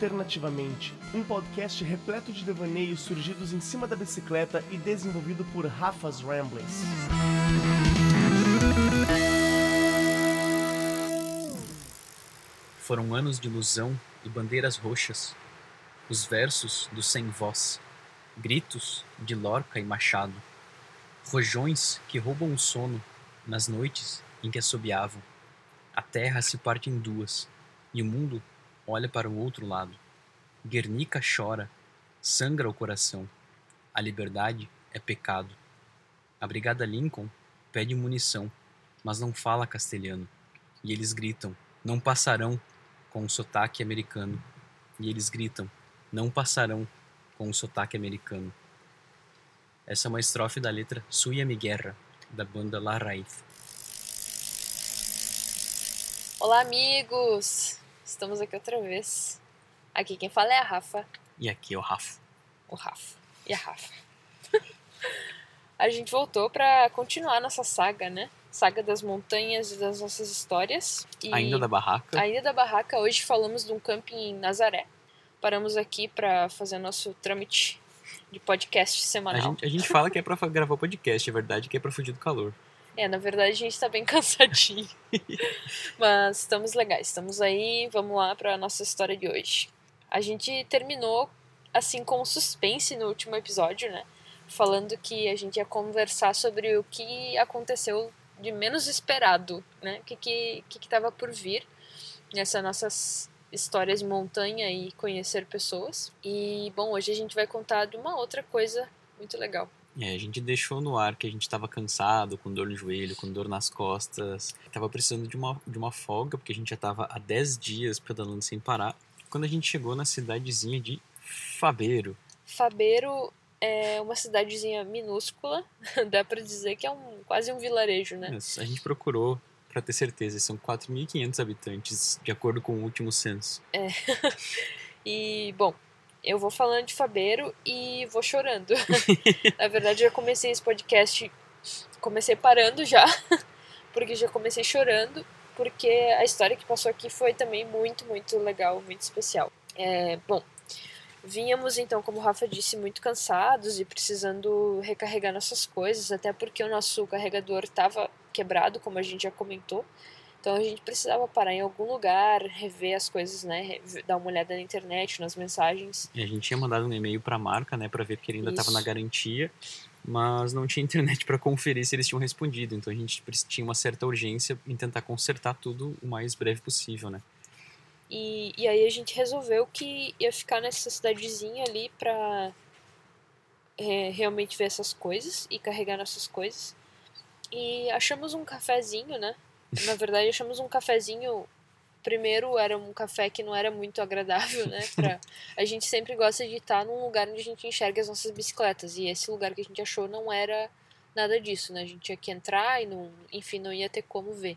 Alternativamente, um podcast repleto de devaneios surgidos em cima da bicicleta e desenvolvido por Rafa's Ramblings. Foram anos de ilusão e bandeiras roxas, os versos do sem voz, gritos de Lorca e Machado, rojões que roubam o sono nas noites em que assobiavam. A terra se parte em duas e o mundo olha para o outro lado. Guernica chora, sangra o coração. A liberdade é pecado. A Brigada Lincoln pede munição, mas não fala castelhano. E eles gritam: não passarão com o sotaque americano. E eles gritam: não passarão com o sotaque americano. Essa é uma estrofe da letra Suya Mi Guerra, da banda La Raíz. Olá, amigos! Estamos aqui outra vez. Aqui quem fala é a Rafa. E aqui é o Rafa. O Rafa. E a Rafa. a gente voltou para continuar nossa saga, né? Saga das montanhas e das nossas histórias. E Ainda da barraca. Ainda da barraca. Hoje falamos de um camping em Nazaré. Paramos aqui para fazer nosso trâmite de podcast A semanal. gente, a gente fala que é pra fa- gravar podcast, é verdade que é pra fugir do calor. É, na verdade a gente tá bem cansadinho. Mas estamos legais, estamos aí, vamos lá pra nossa história de hoje. A gente terminou assim com suspense no último episódio, né? Falando que a gente ia conversar sobre o que aconteceu de menos esperado, né? O que que, que, que tava por vir nessas nossas histórias de montanha e conhecer pessoas. E, bom, hoje a gente vai contar de uma outra coisa muito legal. É, a gente deixou no ar que a gente tava cansado, com dor no joelho, com dor nas costas. Tava precisando de uma, de uma folga, porque a gente já tava há 10 dias pedalando sem parar. Quando a gente chegou na cidadezinha de Fabeiro. Fabeiro é uma cidadezinha minúscula, dá pra dizer que é um, quase um vilarejo, né? A gente procurou pra ter certeza, são 4.500 habitantes, de acordo com o último censo. E, bom, eu vou falando de Fabeiro e vou chorando. Na verdade, eu já comecei esse podcast, comecei parando já, porque já comecei chorando, porque a história que passou aqui foi também muito, muito legal, muito especial. É, bom, vínhamos então, como o Rafa disse, muito cansados e precisando recarregar nossas coisas, até porque o nosso carregador estava quebrado, como a gente já comentou. Então a gente precisava parar em algum lugar, rever as coisas, né? Dar uma olhada na internet, nas mensagens. E a gente tinha mandado um e-mail pra marca, né, pra ver que ele ainda tava Isso. na garantia, mas não tinha internet pra conferir se eles tinham respondido. Então a gente tinha uma certa urgência em tentar consertar tudo o mais breve possível, né? E, e aí a gente resolveu que ia ficar nessa cidadezinha ali pra é, realmente ver essas coisas e carregar nossas coisas. E achamos um cafezinho, né? Na verdade, achamos um cafezinho. Primeiro era um café que não era muito agradável, né? Pra... A gente sempre gosta de estar num lugar onde a gente enxerga as nossas bicicletas. E esse lugar que a gente achou não era nada disso, né? A gente tinha que entrar e não, enfim, não ia ter como ver.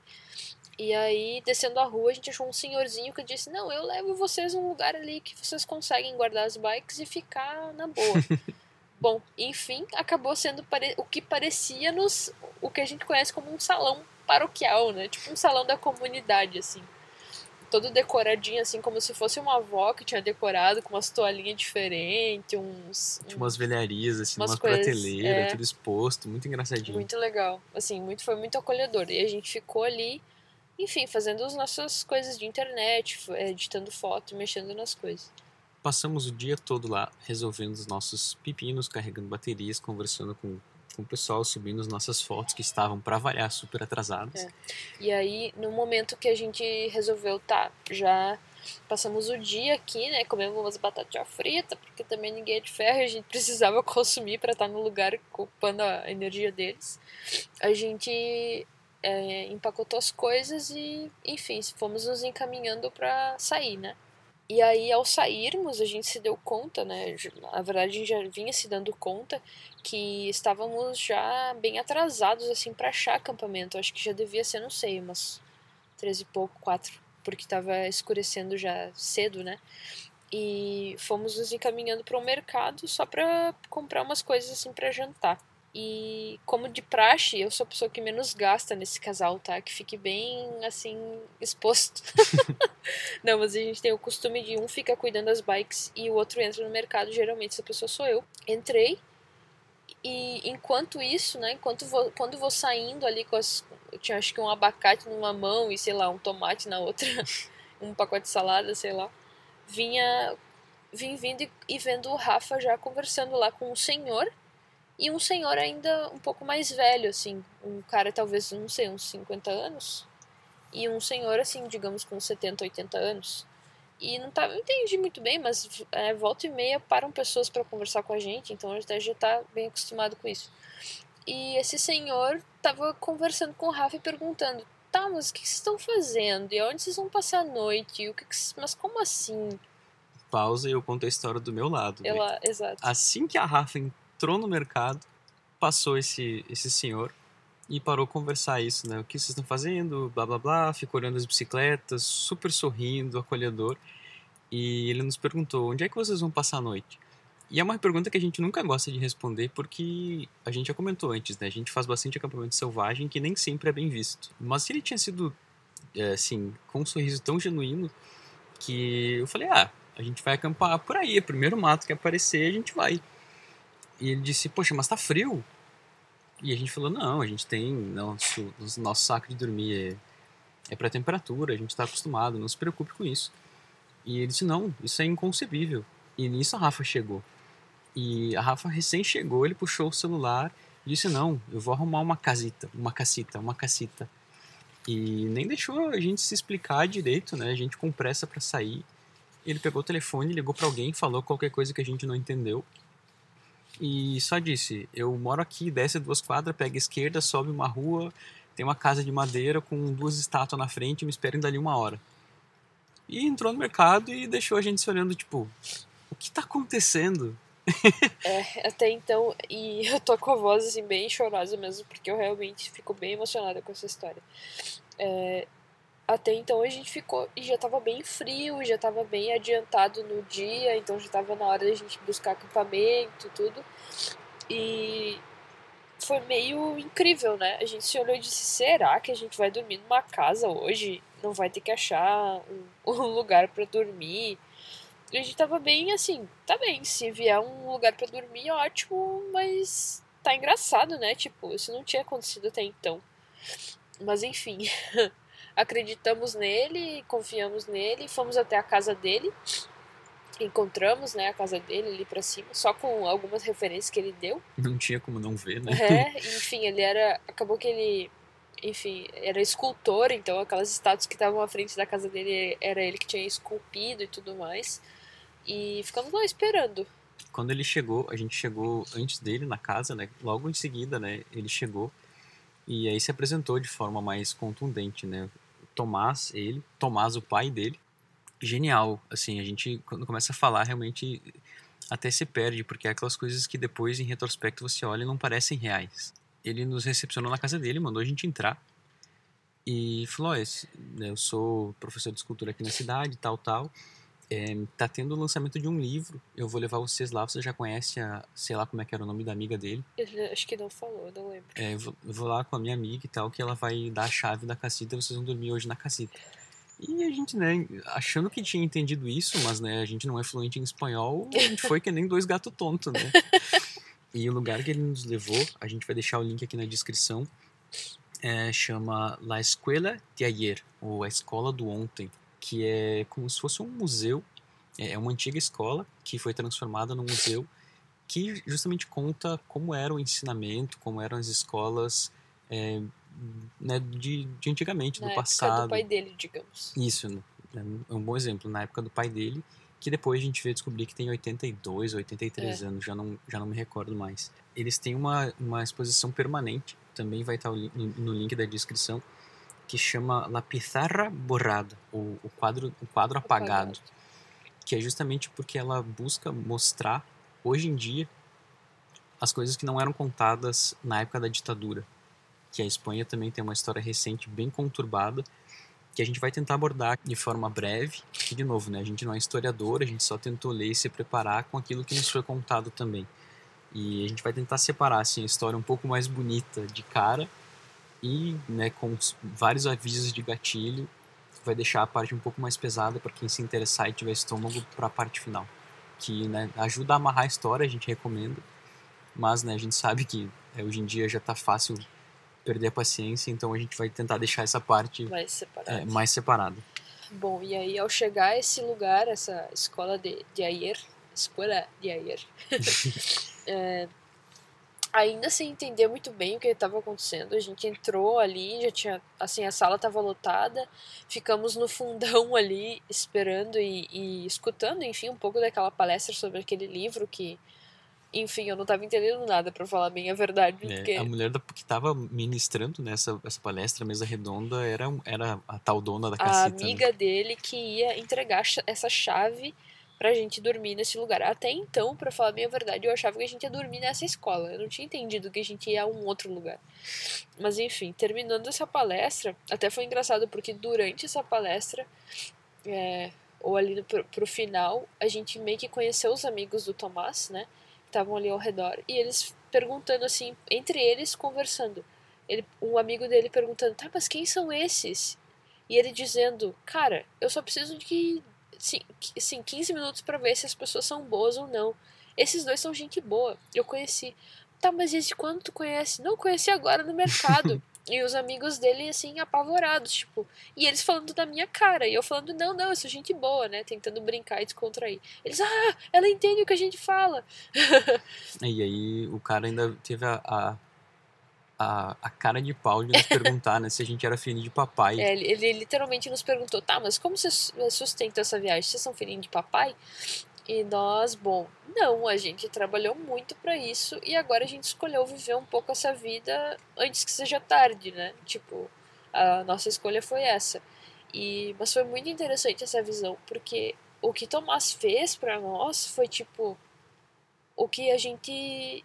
E aí, descendo a rua, a gente achou um senhorzinho que disse: Não, eu levo vocês num lugar ali que vocês conseguem guardar as bikes e ficar na boa. Bom, enfim, acabou sendo o que parecia nos o que a gente conhece como um salão paroquial, né? Tipo um salão da comunidade, assim. Todo decoradinho, assim, como se fosse uma avó que tinha decorado com umas toalhinhas diferentes, uns. Tinha umas velharias, assim, Umas umas, coisas, prateleiras, é. tudo exposto, muito engraçadinho. Muito legal. Assim, muito, foi muito acolhedor. E a gente ficou ali, enfim, fazendo as nossas coisas de internet, eh, editando foto, mexendo nas coisas. Passamos o dia todo lá resolvendo os nossos pepinos, carregando baterias, conversando com, com o pessoal, subindo as nossas fotos que estavam, pra variar, super atrasadas. É. E aí, no momento que a gente resolveu, tá, já passamos o dia aqui, né, comemos umas batatas fritas, porque também ninguém é de ferro e a gente precisava consumir para estar no lugar ocupando a energia deles. A gente é, empacotou as coisas e, enfim, fomos nos encaminhando para sair, né. E aí, ao sairmos, a gente se deu conta, né? Na verdade, a gente já vinha se dando conta que estávamos já bem atrasados, assim, para achar acampamento. Acho que já devia ser, não sei, umas três e pouco, quatro, porque estava escurecendo já cedo, né? E fomos nos encaminhando para um mercado só para comprar umas coisas, assim, para jantar. E como de praxe, eu sou a pessoa que menos gasta nesse casal, tá? Que fique bem, assim, exposto. Não, mas a gente tem o costume de um fica cuidando das bikes e o outro entra no mercado. Geralmente essa pessoa sou eu. Entrei e enquanto isso, né? Enquanto vou, quando vou saindo ali com as. Eu tinha acho que um abacate numa mão e sei lá, um tomate na outra. um pacote de salada, sei lá. Vinha. Vim vindo e, e vendo o Rafa já conversando lá com um senhor e um senhor ainda um pouco mais velho, assim. Um cara talvez, não sei, uns 50 anos. E um senhor, assim, digamos, com 70, 80 anos. E não, tá, não entendi muito bem, mas é, volta e meia param pessoas para conversar com a gente, então a gente já tá bem acostumado com isso. E esse senhor tava conversando com o Rafa e perguntando: tá, mas o que vocês estão fazendo? E onde vocês vão passar a noite? O que, que mas como assim? Pausa e eu conto a história do meu lado. Ela, exato. Assim que a Rafa entrou no mercado, passou esse, esse senhor e parou conversar isso, né? O que vocês estão fazendo? Blá blá blá. Ficou olhando as bicicletas, super sorrindo, acolhedor. E ele nos perguntou: onde é que vocês vão passar a noite? E é uma pergunta que a gente nunca gosta de responder porque a gente já comentou antes, né? A gente faz bastante acampamento selvagem que nem sempre é bem visto. Mas ele tinha sido, é, assim, com um sorriso tão genuíno que eu falei: ah, a gente vai acampar por aí, primeiro mato que aparecer, a gente vai. E ele disse: Poxa, mas tá frio. E a gente falou: Não, a gente tem. Nosso, nosso saco de dormir é, é para temperatura, a gente tá acostumado, não se preocupe com isso. E ele disse: Não, isso é inconcebível. E nisso a Rafa chegou. E a Rafa recém chegou, ele puxou o celular e disse: Não, eu vou arrumar uma casita, uma cacita, uma cacita. E nem deixou a gente se explicar direito, né? A gente com pressa para sair. Ele pegou o telefone, ligou para alguém, falou qualquer coisa que a gente não entendeu e só disse: Eu moro aqui, desce duas quadras, pega a esquerda, sobe uma rua, tem uma casa de madeira com duas estátuas na frente, me esperem dali uma hora. E entrou no mercado e deixou a gente se olhando, tipo, o que tá acontecendo? é, até então, e eu tô com a voz assim bem chorosa mesmo, porque eu realmente fico bem emocionada com essa história. É, até então a gente ficou e já estava bem frio, já estava bem adiantado no dia, então já estava na hora da gente buscar acampamento, tudo. E foi meio incrível, né? A gente se olhou e disse: será que a gente vai dormir numa casa hoje? Não vai ter que achar um, um lugar para dormir? E a gente tava bem assim: tá bem, se vier um lugar para dormir, ótimo, mas tá engraçado, né? Tipo, isso não tinha acontecido até então. Mas enfim. acreditamos nele, confiamos nele, fomos até a casa dele, encontramos né, a casa dele ali para cima, só com algumas referências que ele deu. Não tinha como não ver, né? É, enfim, ele era. Acabou que ele. Enfim, era escultor, então aquelas estátuas que estavam à frente da casa dele era ele que tinha esculpido e tudo mais. E ficamos lá esperando. Quando ele chegou, a gente chegou antes dele na casa, né? Logo em seguida, né? Ele chegou e aí se apresentou de forma mais contundente, né? Tomás, ele, Tomás, o pai dele. Genial, assim, a gente quando começa a falar realmente até se perde, porque é aquelas coisas que depois em retrospecto você olha e não parecem reais. Ele nos recepcionou na casa dele, mandou a gente entrar e falou: né, Eu sou professor de escultura aqui na cidade, tal, tal. É, tá tendo o lançamento de um livro. Eu vou levar vocês lá. Você já conhece a, sei lá como é que era o nome da amiga dele? acho que não falou, não lembro. É, eu vou, eu vou, lá com a minha amiga e tal, que ela vai dar a chave da casita. Vocês vão dormir hoje na casita. E a gente, né, achando que tinha entendido isso, mas, né, a gente não é fluente em espanhol, a gente foi que nem dois gatos tontos, né? E o lugar que ele nos levou, a gente vai deixar o link aqui na descrição, é, chama La Escuela de Ayer, ou a Escola do Ontem que é como se fosse um museu, é, é uma antiga escola que foi transformada num museu que justamente conta como era o ensinamento, como eram as escolas é, né, de, de antigamente, na do passado. Na época do pai dele, digamos. Isso, né, é um bom exemplo. Na época do pai dele, que depois a gente veio descobrir que tem 82, 83 é. anos, já não, já não me recordo mais. Eles têm uma, uma exposição permanente, também vai estar no, no link da descrição, que chama La Pizarra Borrada, o, o, quadro, o quadro apagado, apagado, que é justamente porque ela busca mostrar, hoje em dia, as coisas que não eram contadas na época da ditadura. Que a Espanha também tem uma história recente bem conturbada, que a gente vai tentar abordar de forma breve. E, de novo, né, a gente não é historiador, a gente só tentou ler e se preparar com aquilo que nos foi contado também. E a gente vai tentar separar assim, a história um pouco mais bonita de cara e né, com vários avisos de gatilho, vai deixar a parte um pouco mais pesada para quem se interessar e tiver estômago para a parte final. Que né, ajuda a amarrar a história, a gente recomenda, mas né, a gente sabe que é, hoje em dia já está fácil perder a paciência, então a gente vai tentar deixar essa parte mais separada. É, mais separada. Bom, e aí ao chegar a esse lugar, essa escola de, de Ayer, escola de Ayer, é, ainda sem entender muito bem o que estava acontecendo, a gente entrou ali, já tinha, assim, a sala estava lotada, ficamos no fundão ali esperando e, e escutando, enfim, um pouco daquela palestra sobre aquele livro que enfim, eu não estava entendendo nada, para falar bem a verdade. É, porque... A mulher da, que estava ministrando nessa essa palestra, mesa redonda, era, era a tal dona da casita. A né? amiga né? dele que ia entregar essa chave pra gente dormir nesse lugar. Até então, para falar a verdade, eu achava que a gente ia dormir nessa escola. Eu não tinha entendido que a gente ia a um outro lugar. Mas enfim, terminando essa palestra, até foi engraçado porque durante essa palestra, é, ou ali pro, pro final, a gente meio que conheceu os amigos do Tomás, né? estavam ali ao redor e eles perguntando assim, entre eles conversando. Ele, um amigo dele perguntando: "Tá, mas quem são esses?" E ele dizendo: "Cara, eu só preciso de que sim, sim 15 minutos para ver se as pessoas são boas ou não. Esses dois são gente boa. Eu conheci. Tá, mas desde quando tu conhece? Não, conheci agora no mercado. E os amigos dele, assim, apavorados, tipo. E eles falando da minha cara. E eu falando, não, não, eu sou gente boa, né? Tentando brincar e descontrair. Eles, ah, ela entende o que a gente fala. e aí o cara ainda teve a, a, a, a cara de pau de nos perguntar, né? Se a gente era filhinho de papai. É, ele, literalmente nos perguntou, tá, mas como você sustenta essa viagem? Vocês são filhinho de papai? E nós, bom, não, a gente trabalhou muito para isso e agora a gente escolheu viver um pouco essa vida antes que seja tarde, né? Tipo, a nossa escolha foi essa. E mas foi muito interessante essa visão, porque o que Tomás fez para nós foi tipo o que a gente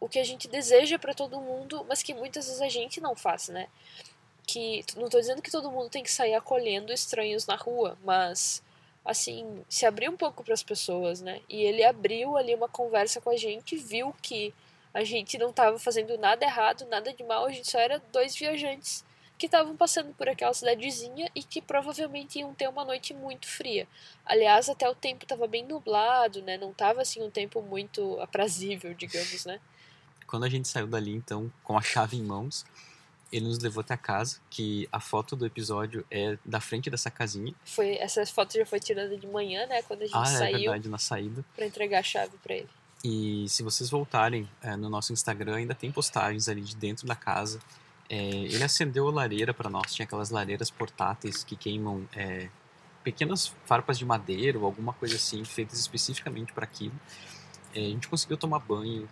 o que a gente deseja para todo mundo, mas que muitas vezes a gente não faz, né? Que não estou dizendo que todo mundo tem que sair acolhendo estranhos na rua, mas assim, se abrir um pouco para as pessoas, né? E ele abriu ali uma conversa com a gente, viu que a gente não estava fazendo nada errado, nada de mal, a gente só era dois viajantes que estavam passando por aquela cidadezinha e que provavelmente iam ter uma noite muito fria. Aliás, até o tempo estava bem nublado, né? Não estava assim um tempo muito aprazível, digamos, né? Quando a gente saiu dali, então, com a chave em mãos, ele nos levou até a casa, que a foto do episódio é da frente dessa casinha. Foi, essa foto já foi tirada de manhã, né? Quando a gente ah, é saiu. É verdade, na saída. Pra entregar a chave para ele. E se vocês voltarem é, no nosso Instagram, ainda tem postagens ali de dentro da casa. É, ele acendeu a lareira para nós, tinha aquelas lareiras portáteis que queimam é, pequenas farpas de madeira ou alguma coisa assim, feitas especificamente para aquilo. É, a gente conseguiu tomar banho,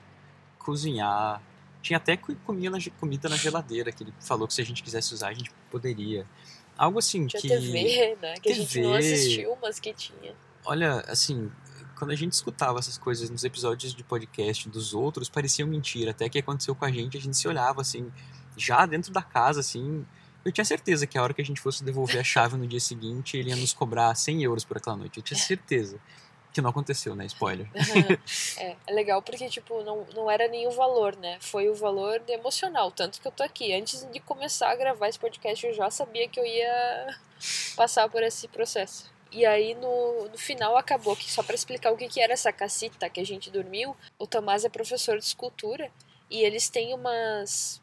cozinhar, tinha até comida na, comida na geladeira, que ele falou que se a gente quisesse usar, a gente poderia. Algo assim tinha que. TV, né? Que TV, a gente não assistiu, mas que tinha. Olha, assim, quando a gente escutava essas coisas nos episódios de podcast dos outros, pareciam mentira. Até que aconteceu com a gente, a gente se olhava assim, já dentro da casa, assim. Eu tinha certeza que a hora que a gente fosse devolver a chave no dia seguinte, ele ia nos cobrar 100 euros por aquela noite. Eu tinha certeza. Que não aconteceu, né? Spoiler. é, é legal porque, tipo, não, não era o valor, né? Foi o valor emocional. Tanto que eu tô aqui. Antes de começar a gravar esse podcast, eu já sabia que eu ia passar por esse processo. E aí, no, no final, acabou que, só para explicar o que, que era essa cacita que a gente dormiu, o Tomás é professor de escultura e eles têm umas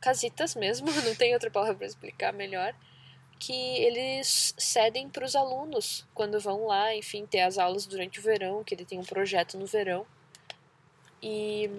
casitas mesmo, não tem outra palavra para explicar melhor, que eles cedem para os alunos quando vão lá, enfim, ter as aulas durante o verão, que ele tem um projeto no verão. E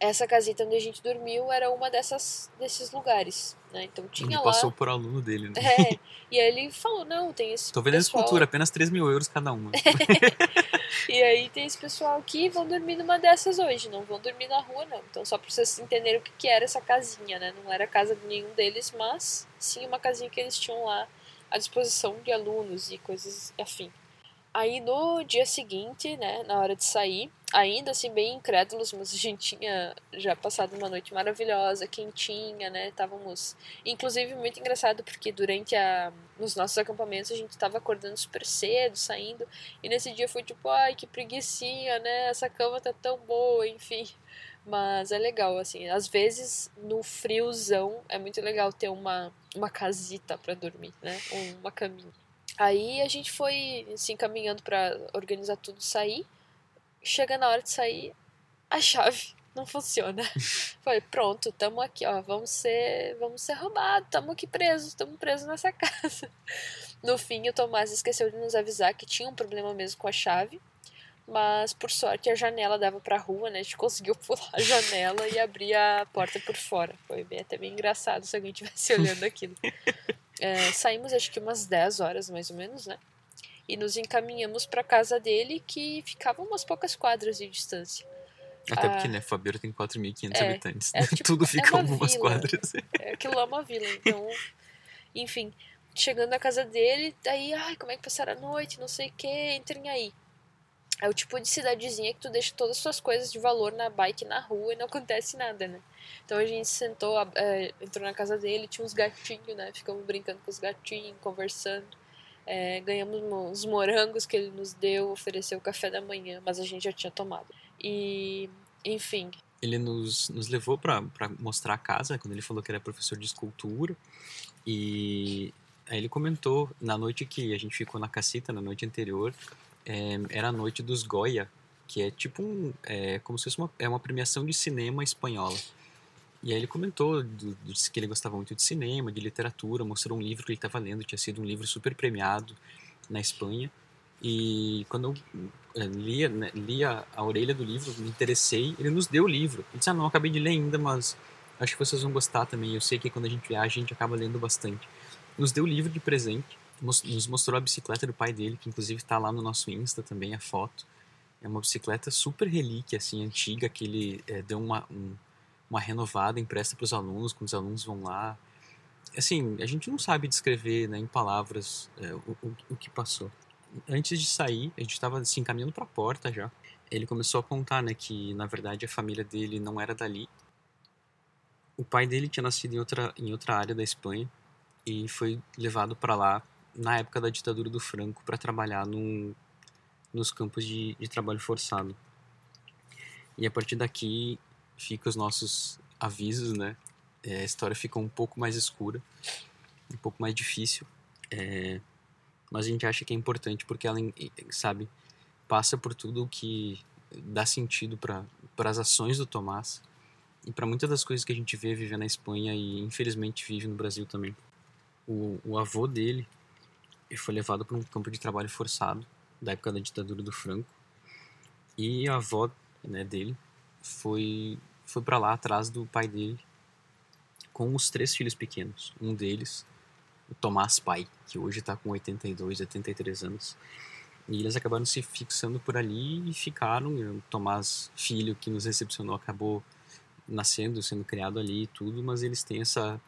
essa casita onde a gente dormiu era uma dessas desses lugares, né? Então tinha ele lá. passou por aluno dele, né? É. E aí ele falou, não, tem esse. Tô vendendo pessoal... escultura, apenas 3 mil euros cada uma. e aí tem esse pessoal que vão dormir numa dessas hoje, não vão dormir na rua, não. Então só pra vocês entenderem o que, que era essa casinha, né? Não era casa de nenhum deles, mas sim uma casinha que eles tinham lá à disposição de alunos e coisas afim. Aí no dia seguinte, né, na hora de sair, ainda assim bem incrédulos, mas a gente tinha já passado uma noite maravilhosa, quentinha, né? Estávamos, inclusive muito engraçado porque durante a nos nossos acampamentos a gente estava acordando super cedo, saindo, e nesse dia foi tipo, ai, que preguiçinha, né? Essa cama tá tão boa, enfim. Mas é legal, assim, às vezes no friozão é muito legal ter uma, uma casita para dormir, né? Uma caminha. Aí a gente foi se assim, encaminhando para organizar tudo sair chega na hora de sair, a chave não funciona. Falei, pronto, tamo aqui, ó, vamos ser, vamos ser roubados, tamo aqui presos, tamo presos nessa casa. No fim, o Tomás esqueceu de nos avisar que tinha um problema mesmo com a chave, mas por sorte a janela dava pra rua, né? A gente conseguiu pular a janela e abrir a porta por fora. Foi bem, até bem engraçado se alguém estivesse olhando aquilo. É, saímos acho que umas 10 horas mais ou menos, né? E nos encaminhamos para casa dele, que ficava umas poucas quadras de distância. Até ah, porque, né, Fabeiro tem 4.500 é, habitantes. É, tipo, Tudo fica é algumas vila. quadras. É, aquilo lá é uma vila, então... Enfim, chegando na casa dele, daí, ai, como é que passaram a noite, não sei o que, entrem aí. É o tipo de cidadezinha que tu deixa todas as suas coisas de valor na bike na rua e não acontece nada, né? Então a gente sentou, é, entrou na casa dele, tinha uns gatinhos, né? Ficamos brincando com os gatinhos, conversando. É, ganhamos uns morangos que ele nos deu, ofereceu o café da manhã, mas a gente já tinha tomado. E, enfim. Ele nos, nos levou para mostrar a casa, quando ele falou que era professor de escultura. E aí ele comentou, na noite que a gente ficou na cacita, na noite anterior, é, era a noite dos Goya, que é tipo um. É, como se fosse uma, é uma premiação de cinema espanhola. E aí ele comentou, disse que ele gostava muito de cinema, de literatura, mostrou um livro que ele estava lendo, tinha sido um livro super premiado na Espanha. E quando eu eh, lia, né, lia a orelha do livro, me interessei, ele nos deu o livro. Ele disse, ah, não, acabei de ler ainda, mas acho que vocês vão gostar também. Eu sei que quando a gente viaja, a gente acaba lendo bastante. Nos deu o livro de presente, nos mostrou a bicicleta do pai dele, que inclusive está lá no nosso Insta também, a foto. É uma bicicleta super relíquia, assim, antiga, que ele é, deu uma, um, uma renovada, empresta para os alunos, quando os alunos vão lá. Assim, a gente não sabe descrever né, em palavras é, o, o, o, que passou. Antes de sair, a gente estava assim, caminhando para a porta já. Ele começou a contar né, que, na verdade, a família dele não era dali. O pai dele tinha nascido em outra, em outra área da Espanha e foi levado para lá na época da ditadura do Franco para trabalhar num, nos campos de, de trabalho forçado. E a partir daqui fica os nossos avisos, né? É, a história fica um pouco mais escura, um pouco mais difícil, é, mas a gente acha que é importante porque ela, sabe, passa por tudo o que dá sentido para as ações do Tomás e para muitas das coisas que a gente vê viver na Espanha e infelizmente vive no Brasil também. O, o avô dele foi levado para um campo de trabalho forçado da época da ditadura do Franco e a avó né, dele foi foi para lá atrás do pai dele com os três filhos pequenos. Um deles, o Tomás pai, que hoje está com 82, 83 anos. E eles acabaram se fixando por ali e ficaram. O Tomás filho que nos recepcionou acabou nascendo, sendo criado ali e tudo, mas eles têm essa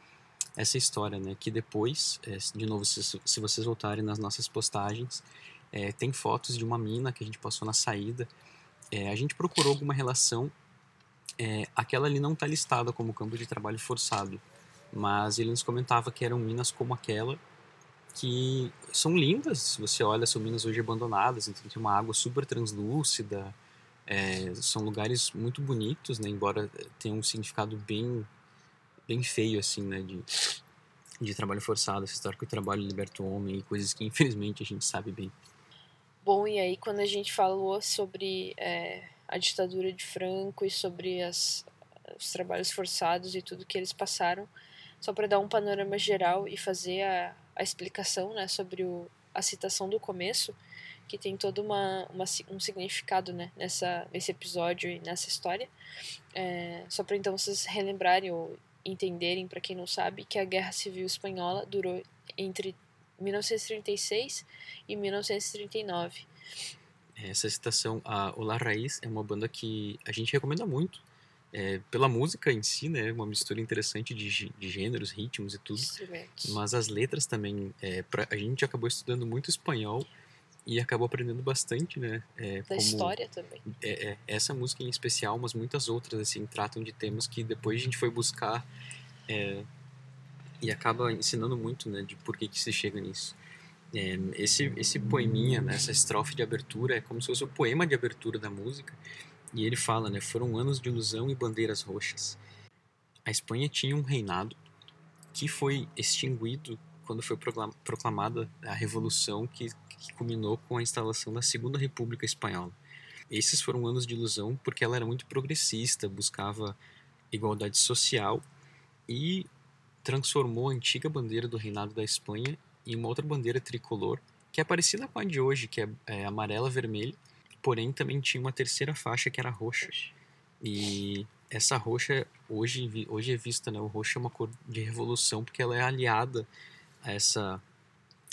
essa história, né? Que depois, é, de novo, se, se vocês voltarem nas nossas postagens, é, tem fotos de uma mina que a gente passou na saída. É, a gente procurou alguma relação é, aquela ali não está listada como campo de trabalho forçado, mas ele nos comentava que eram minas como aquela que são lindas, se você olha, são minas hoje abandonadas, então tem uma água super translúcida, é, são lugares muito bonitos, né, embora tenham um significado bem, bem feio, assim, né, de, de trabalho forçado, essa história que o trabalho liberta o homem e coisas que infelizmente a gente sabe bem. Bom, e aí quando a gente falou sobre é, a ditadura de Franco e sobre as, os trabalhos forçados e tudo que eles passaram, só para dar um panorama geral e fazer a, a explicação né, sobre o, a citação do começo, que tem todo uma, uma, um significado né, nessa, nesse episódio e nessa história. É, só para então vocês relembrarem ou entenderem, para quem não sabe, que a Guerra Civil Espanhola durou entre 1936 e 1939. Essa citação, a Olá Raiz, é uma banda que a gente recomenda muito. É, pela música em si, né, uma mistura interessante de, de gêneros, ritmos e tudo. Mas as letras também, é, pra, a gente acabou estudando muito espanhol e acabou aprendendo bastante, né? É, Da como- história também. é, é, essa música em especial, mas muitas outras assim tratam de temas que depois a gente foi buscar é, e acaba ensinando muito, né, de por que que se chega nisso. É, esse esse poeminha, né, essa estrofe de abertura é como se fosse o poema de abertura da música e ele fala, né, foram anos de ilusão e bandeiras roxas. A Espanha tinha um reinado que foi extinguido quando foi proclam- proclamada a revolução que, que culminou com a instalação da Segunda República Espanhola. Esses foram anos de ilusão porque ela era muito progressista, buscava igualdade social e transformou a antiga bandeira do reinado da Espanha em uma outra bandeira tricolor que é parecida com a de hoje, que é, é amarela vermelha, porém também tinha uma terceira faixa que era roxa. E essa roxa hoje hoje é vista, né? O roxo é uma cor de revolução porque ela é aliada a essa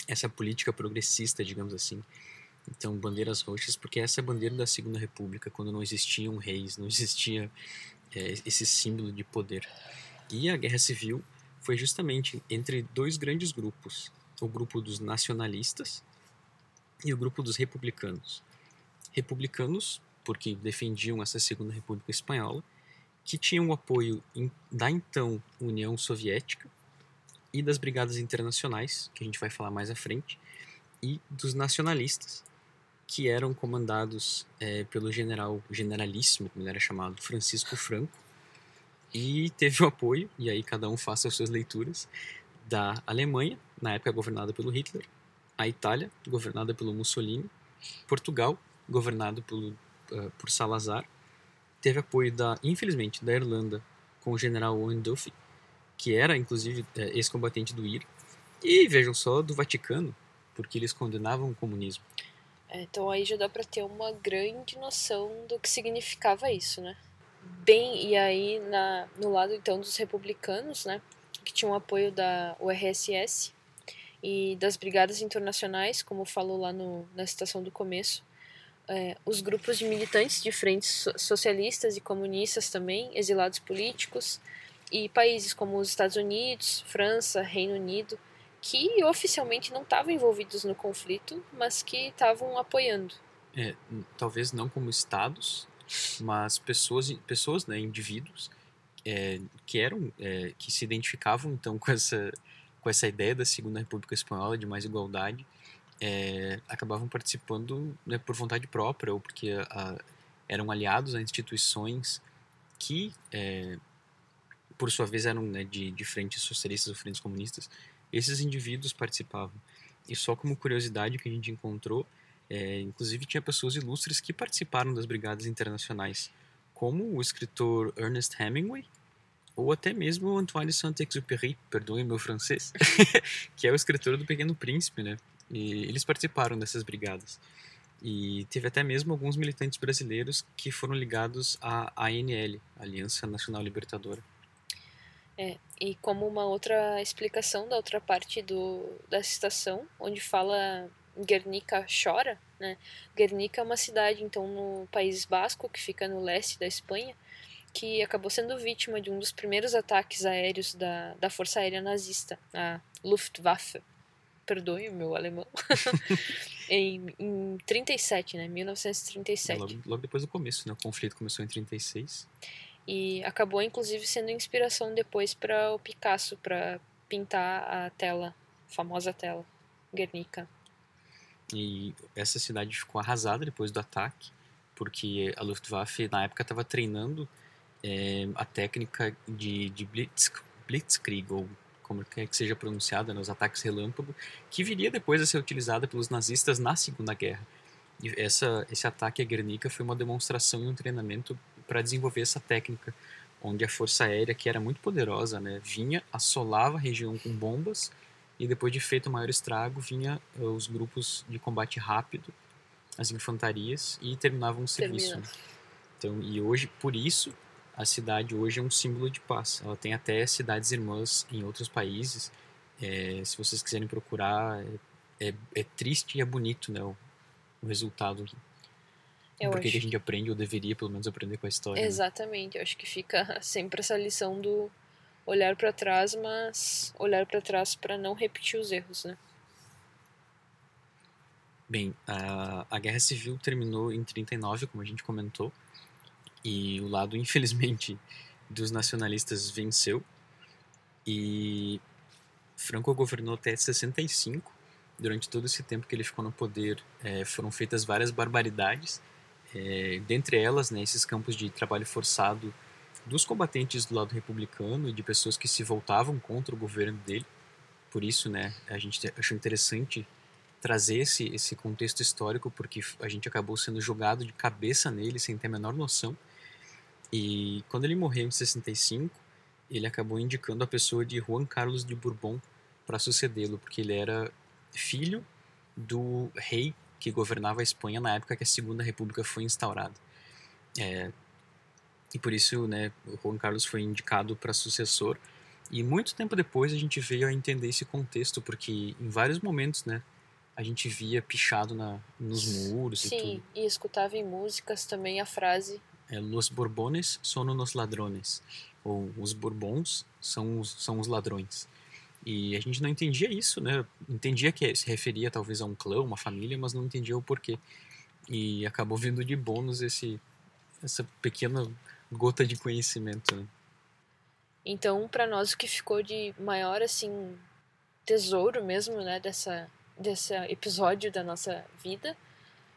essa política progressista, digamos assim. Então, bandeiras roxas, porque essa é a bandeira da Segunda República, quando não existiam reis, não existia é, esse símbolo de poder. E a Guerra Civil foi justamente entre dois grandes grupos, o grupo dos nacionalistas e o grupo dos republicanos. Republicanos, porque defendiam essa Segunda República Espanhola, que tinham o apoio da então União Soviética e das brigadas internacionais, que a gente vai falar mais à frente, e dos nacionalistas, que eram comandados eh, pelo general generalíssimo, como ele era chamado, Francisco Franco, e teve o apoio, e aí cada um faça as suas leituras, da Alemanha, na época governada pelo Hitler, a Itália, governada pelo Mussolini, Portugal, governado pelo, eh, por Salazar, teve apoio da, infelizmente, da Irlanda com o general Owen Duffy, que era inclusive eh, ex-combatente do IRA, e vejam só do Vaticano, porque eles condenavam o comunismo. É, então aí já dá pra ter uma grande noção do que significava isso, né? Bem, e aí na, no lado então dos republicanos, né, que tinham apoio da URSS e das brigadas internacionais, como falou lá no, na citação do começo, é, os grupos de militantes de frentes so- socialistas e comunistas também, exilados políticos, e países como os Estados Unidos, França, Reino Unido, que oficialmente não estavam envolvidos no conflito, mas que estavam apoiando. É, talvez não como estados, mas pessoas, pessoas né, indivíduos, é, que eram, é, que se identificavam então com essa, com essa ideia da Segunda República Espanhola de mais igualdade, é, acabavam participando né, por vontade própria ou porque a- eram aliados a instituições que, é, por sua vez, eram né, de, de frentes socialistas ou frentes comunistas. Esses indivíduos participavam. E só como curiosidade que a gente encontrou, é, inclusive tinha pessoas ilustres que participaram das brigadas internacionais, como o escritor Ernest Hemingway, ou até mesmo Antoine Saint-Exupéry, perdoem meu francês, que é o escritor do Pequeno Príncipe, né? E eles participaram dessas brigadas. E teve até mesmo alguns militantes brasileiros que foram ligados à ANL, Aliança Nacional Libertadora. E como uma outra explicação da outra parte do, da citação, onde fala Guernica chora, né? Guernica é uma cidade, então, no País Basco, que fica no leste da Espanha, que acabou sendo vítima de um dos primeiros ataques aéreos da, da Força Aérea Nazista, a Luftwaffe. Perdoe o meu alemão. em, em 37, né? 1937. Logo, logo depois do começo, né? O conflito começou em 36. E acabou, inclusive, sendo inspiração depois para o Picasso, para pintar a tela, a famosa tela, Guernica. E essa cidade ficou arrasada depois do ataque, porque a Luftwaffe na época estava treinando é, a técnica de, de blitz, Blitzkrieg, ou como quer que seja pronunciada, né, os ataques relâmpago, que viria depois a ser utilizada pelos nazistas na Segunda Guerra. E essa, esse ataque a Guernica foi uma demonstração e um treinamento para desenvolver essa técnica, onde a força aérea, que era muito poderosa, né, vinha, assolava a região com bombas e depois de feito o maior estrago, vinha eh, os grupos de combate rápido, as infantarias, e terminavam o serviço. Termina. né? Então, e hoje, por isso, a cidade hoje é um símbolo de paz. Ela tem até cidades irmãs em outros países. Eh, se vocês quiserem procurar, é, é, é triste e é bonito, né? O, o resultado. Eu Por que acho. que a gente aprende, ou deveria pelo menos aprender com a história. né? Exatamente, eu acho que fica sempre essa lição do olhar para trás, mas olhar para trás para não repetir os erros, né? Bem, a, a Guerra Civil terminou em 39, como a gente comentou, e o lado, infelizmente, dos nacionalistas venceu. E Franco governou até 65. Durante todo esse tempo que ele ficou no poder, é, foram feitas várias barbaridades. É, dentre elas, né, esses campos de trabalho forçado dos combatentes do lado republicano e de pessoas que se voltavam contra o governo dele. Por isso, né, a gente achou interessante trazer esse, esse contexto histórico, porque a gente acabou sendo jogado de cabeça nele sem ter a menor noção. E quando ele morreu em 65, ele acabou indicando a pessoa de Juan Carlos de Bourbon para sucedê-lo, porque ele era filho do rei que governava a Espanha na época que a Segunda República foi instaurada. É, e por isso, né, Juan Carlos foi indicado para sucessor. E muito tempo depois a gente veio a entender esse contexto, porque em vários momentos, né, a gente via pichado na, nos muros Sim, e tudo. e escutava em músicas também a frase É, Los Borbones son os ladrones, ou os Bourbons são os, são os ladrões. E a gente não entendia isso, né? Entendia que se referia talvez a um clã, uma família, mas não entendia o porquê. E acabou vindo de bônus esse, essa pequena gota de conhecimento. Né? Então, para nós, o que ficou de maior, assim, tesouro mesmo, né, dessa, desse episódio da nossa vida,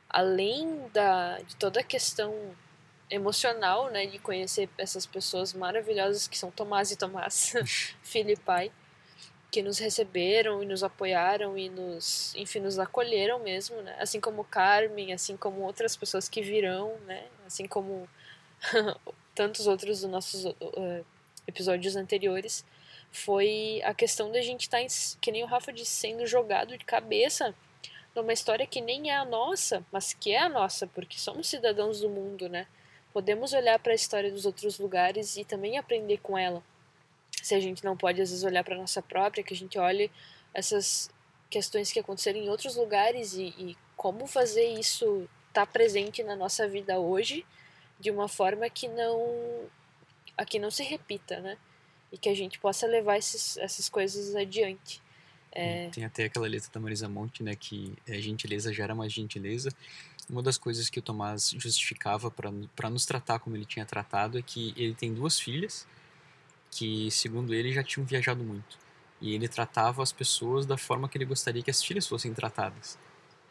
além da, de toda a questão emocional, né, de conhecer essas pessoas maravilhosas que são Tomás e Tomás, filho e pai, que nos receberam e nos apoiaram e nos, enfim, nos acolheram mesmo, né, assim como Carmen, assim como outras pessoas que virão, né, assim como tantos outros dos nossos uh, episódios anteriores, foi a questão da gente estar, tá, que nem o Rafa disse, sendo jogado de cabeça numa história que nem é a nossa, mas que é a nossa, porque somos cidadãos do mundo, né? Podemos olhar para a história dos outros lugares e também aprender com ela. Se a gente não pode, às vezes, olhar para a nossa própria, que a gente olhe essas questões que aconteceram em outros lugares e, e como fazer isso estar tá presente na nossa vida hoje de uma forma que não a que não se repita, né? E que a gente possa levar esses, essas coisas adiante. É... Tem até aquela letra da Marisa Monte, né, que é, gentileza gera mais gentileza. Uma das coisas que o Tomás justificava para nos tratar como ele tinha tratado é que ele tem duas filhas que, segundo ele, já tinham viajado muito. E ele tratava as pessoas da forma que ele gostaria que as filhas fossem tratadas.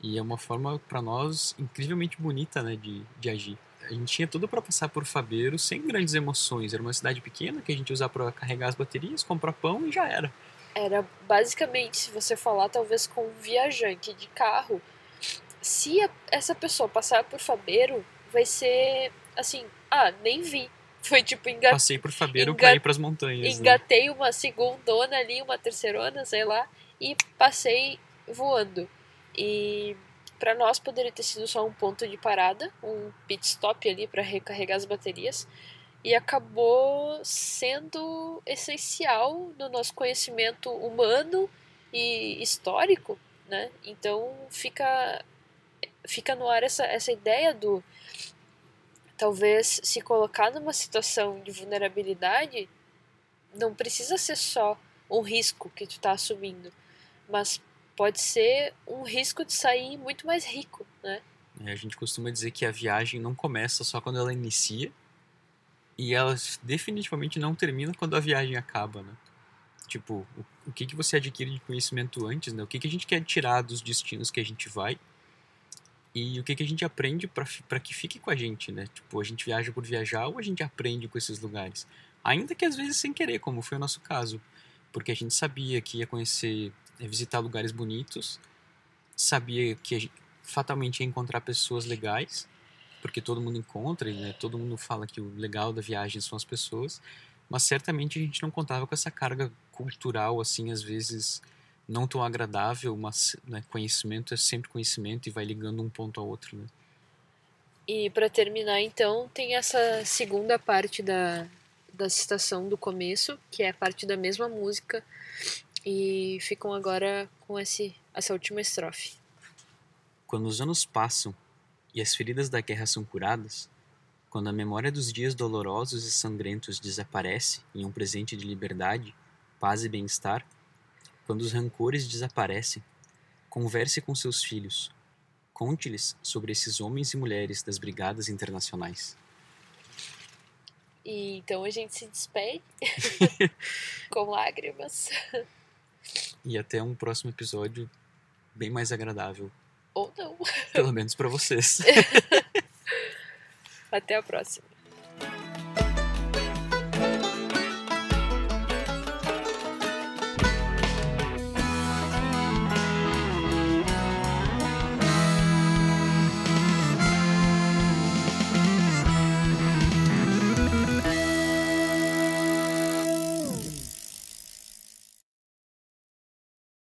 E é uma forma, para nós, incrivelmente bonita né, de, de agir. A gente tinha tudo para passar por Fabeiro sem grandes emoções. Era uma cidade pequena que a gente usava para carregar as baterias, comprar pão e já era. Era basicamente, se você falar talvez com um viajante de carro, se a, essa pessoa passar por Fabeiro, vai ser assim, ah, nem vi. Foi tipo engat... Passei por Fabeiro engat... pra ir pras montanhas. né? Engatei uma segundona ali, uma terceirona, sei lá, e passei voando. E para nós poderia ter sido só um ponto de parada, um pit stop ali para recarregar as baterias, e acabou sendo essencial no nosso conhecimento humano e histórico, né? Então fica fica no ar essa, essa ideia do talvez se colocar numa situação de vulnerabilidade não precisa ser só um risco que tu está assumindo, mas pode ser um risco de sair muito mais rico, né? É, a gente costuma dizer que a viagem não começa só quando ela inicia e ela definitivamente não termina quando a viagem acaba, né? Tipo, o, que, que você adquire de conhecimento antes, né? O que, que a gente quer tirar dos destinos que a gente vai e o que, que a gente aprende para que fique com a gente, né? Tipo, a gente viaja por viajar ou a gente aprende com esses lugares. Ainda que às vezes sem querer, como foi o nosso caso. Porque a gente sabia que ia conhecer é visitar lugares bonitos, sabia que fatalmente ia encontrar pessoas legais, porque todo mundo encontra, né? todo mundo fala que o legal da viagem são as pessoas, mas certamente a gente não contava com essa carga cultural, assim, às vezes não tão agradável, mas né, conhecimento é sempre conhecimento e vai ligando um ponto ao outro, né? E para terminar, então, tem essa segunda parte da, da citação do começo, que é a parte da mesma música, e ficam agora com esse, essa última estrofe. Quando os anos passam e as feridas da guerra são curadas, quando a memória dos dias dolorosos e sangrentos desaparece em um presente de liberdade, paz e bem-estar, quando os rancores desaparecem, converse com seus filhos, Conte-lhes sobre esses homens e mulheres das brigadas internacionais. E então a gente se despede com lágrimas. E até um próximo episódio bem mais agradável, Ou não. pelo menos para vocês. Até a próxima.